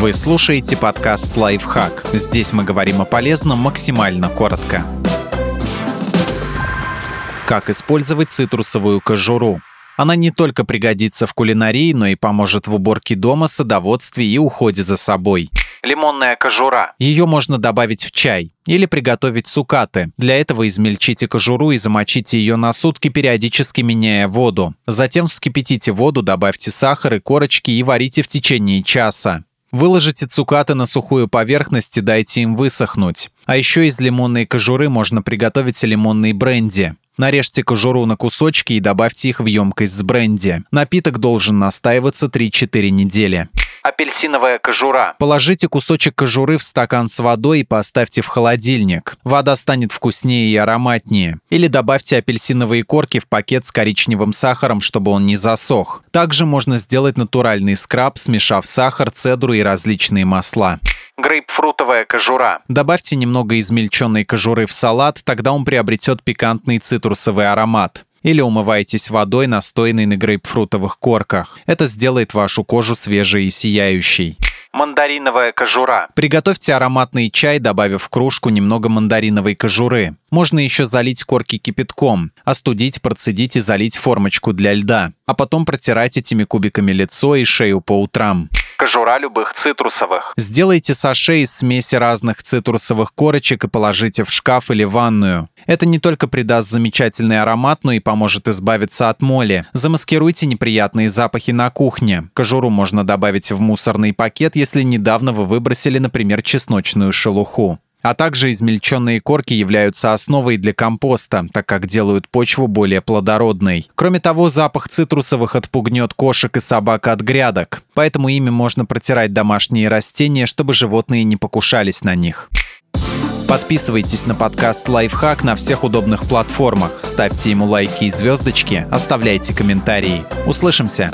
Вы слушаете подкаст «Лайфхак». Здесь мы говорим о полезном максимально коротко. Как использовать цитрусовую кожуру? Она не только пригодится в кулинарии, но и поможет в уборке дома, садоводстве и уходе за собой. Лимонная кожура. Ее можно добавить в чай или приготовить сукаты. Для этого измельчите кожуру и замочите ее на сутки, периодически меняя воду. Затем вскипятите воду, добавьте сахар и корочки и варите в течение часа. Выложите цукаты на сухую поверхность и дайте им высохнуть. А еще из лимонной кожуры можно приготовить лимонный бренди. Нарежьте кожуру на кусочки и добавьте их в емкость с бренди. Напиток должен настаиваться 3-4 недели. Апельсиновая кожура. Положите кусочек кожуры в стакан с водой и поставьте в холодильник. Вода станет вкуснее и ароматнее. Или добавьте апельсиновые корки в пакет с коричневым сахаром, чтобы он не засох. Также можно сделать натуральный скраб, смешав сахар, цедру и различные масла грейпфрутовая кожура. Добавьте немного измельченной кожуры в салат, тогда он приобретет пикантный цитрусовый аромат. Или умывайтесь водой, настойной на грейпфрутовых корках. Это сделает вашу кожу свежей и сияющей мандариновая кожура. Приготовьте ароматный чай, добавив в кружку немного мандариновой кожуры. Можно еще залить корки кипятком, остудить, процедить и залить формочку для льда. А потом протирать этими кубиками лицо и шею по утрам кожура любых цитрусовых. Сделайте саше из смеси разных цитрусовых корочек и положите в шкаф или ванную. Это не только придаст замечательный аромат, но и поможет избавиться от моли. Замаскируйте неприятные запахи на кухне. Кожуру можно добавить в мусорный пакет, если недавно вы выбросили, например, чесночную шелуху. А также измельченные корки являются основой для компоста, так как делают почву более плодородной. Кроме того, запах цитрусовых отпугнет кошек и собак от грядок, поэтому ими можно протирать домашние растения, чтобы животные не покушались на них. Подписывайтесь на подкаст «Лайфхак» на всех удобных платформах, ставьте ему лайки и звездочки, оставляйте комментарии. Услышимся!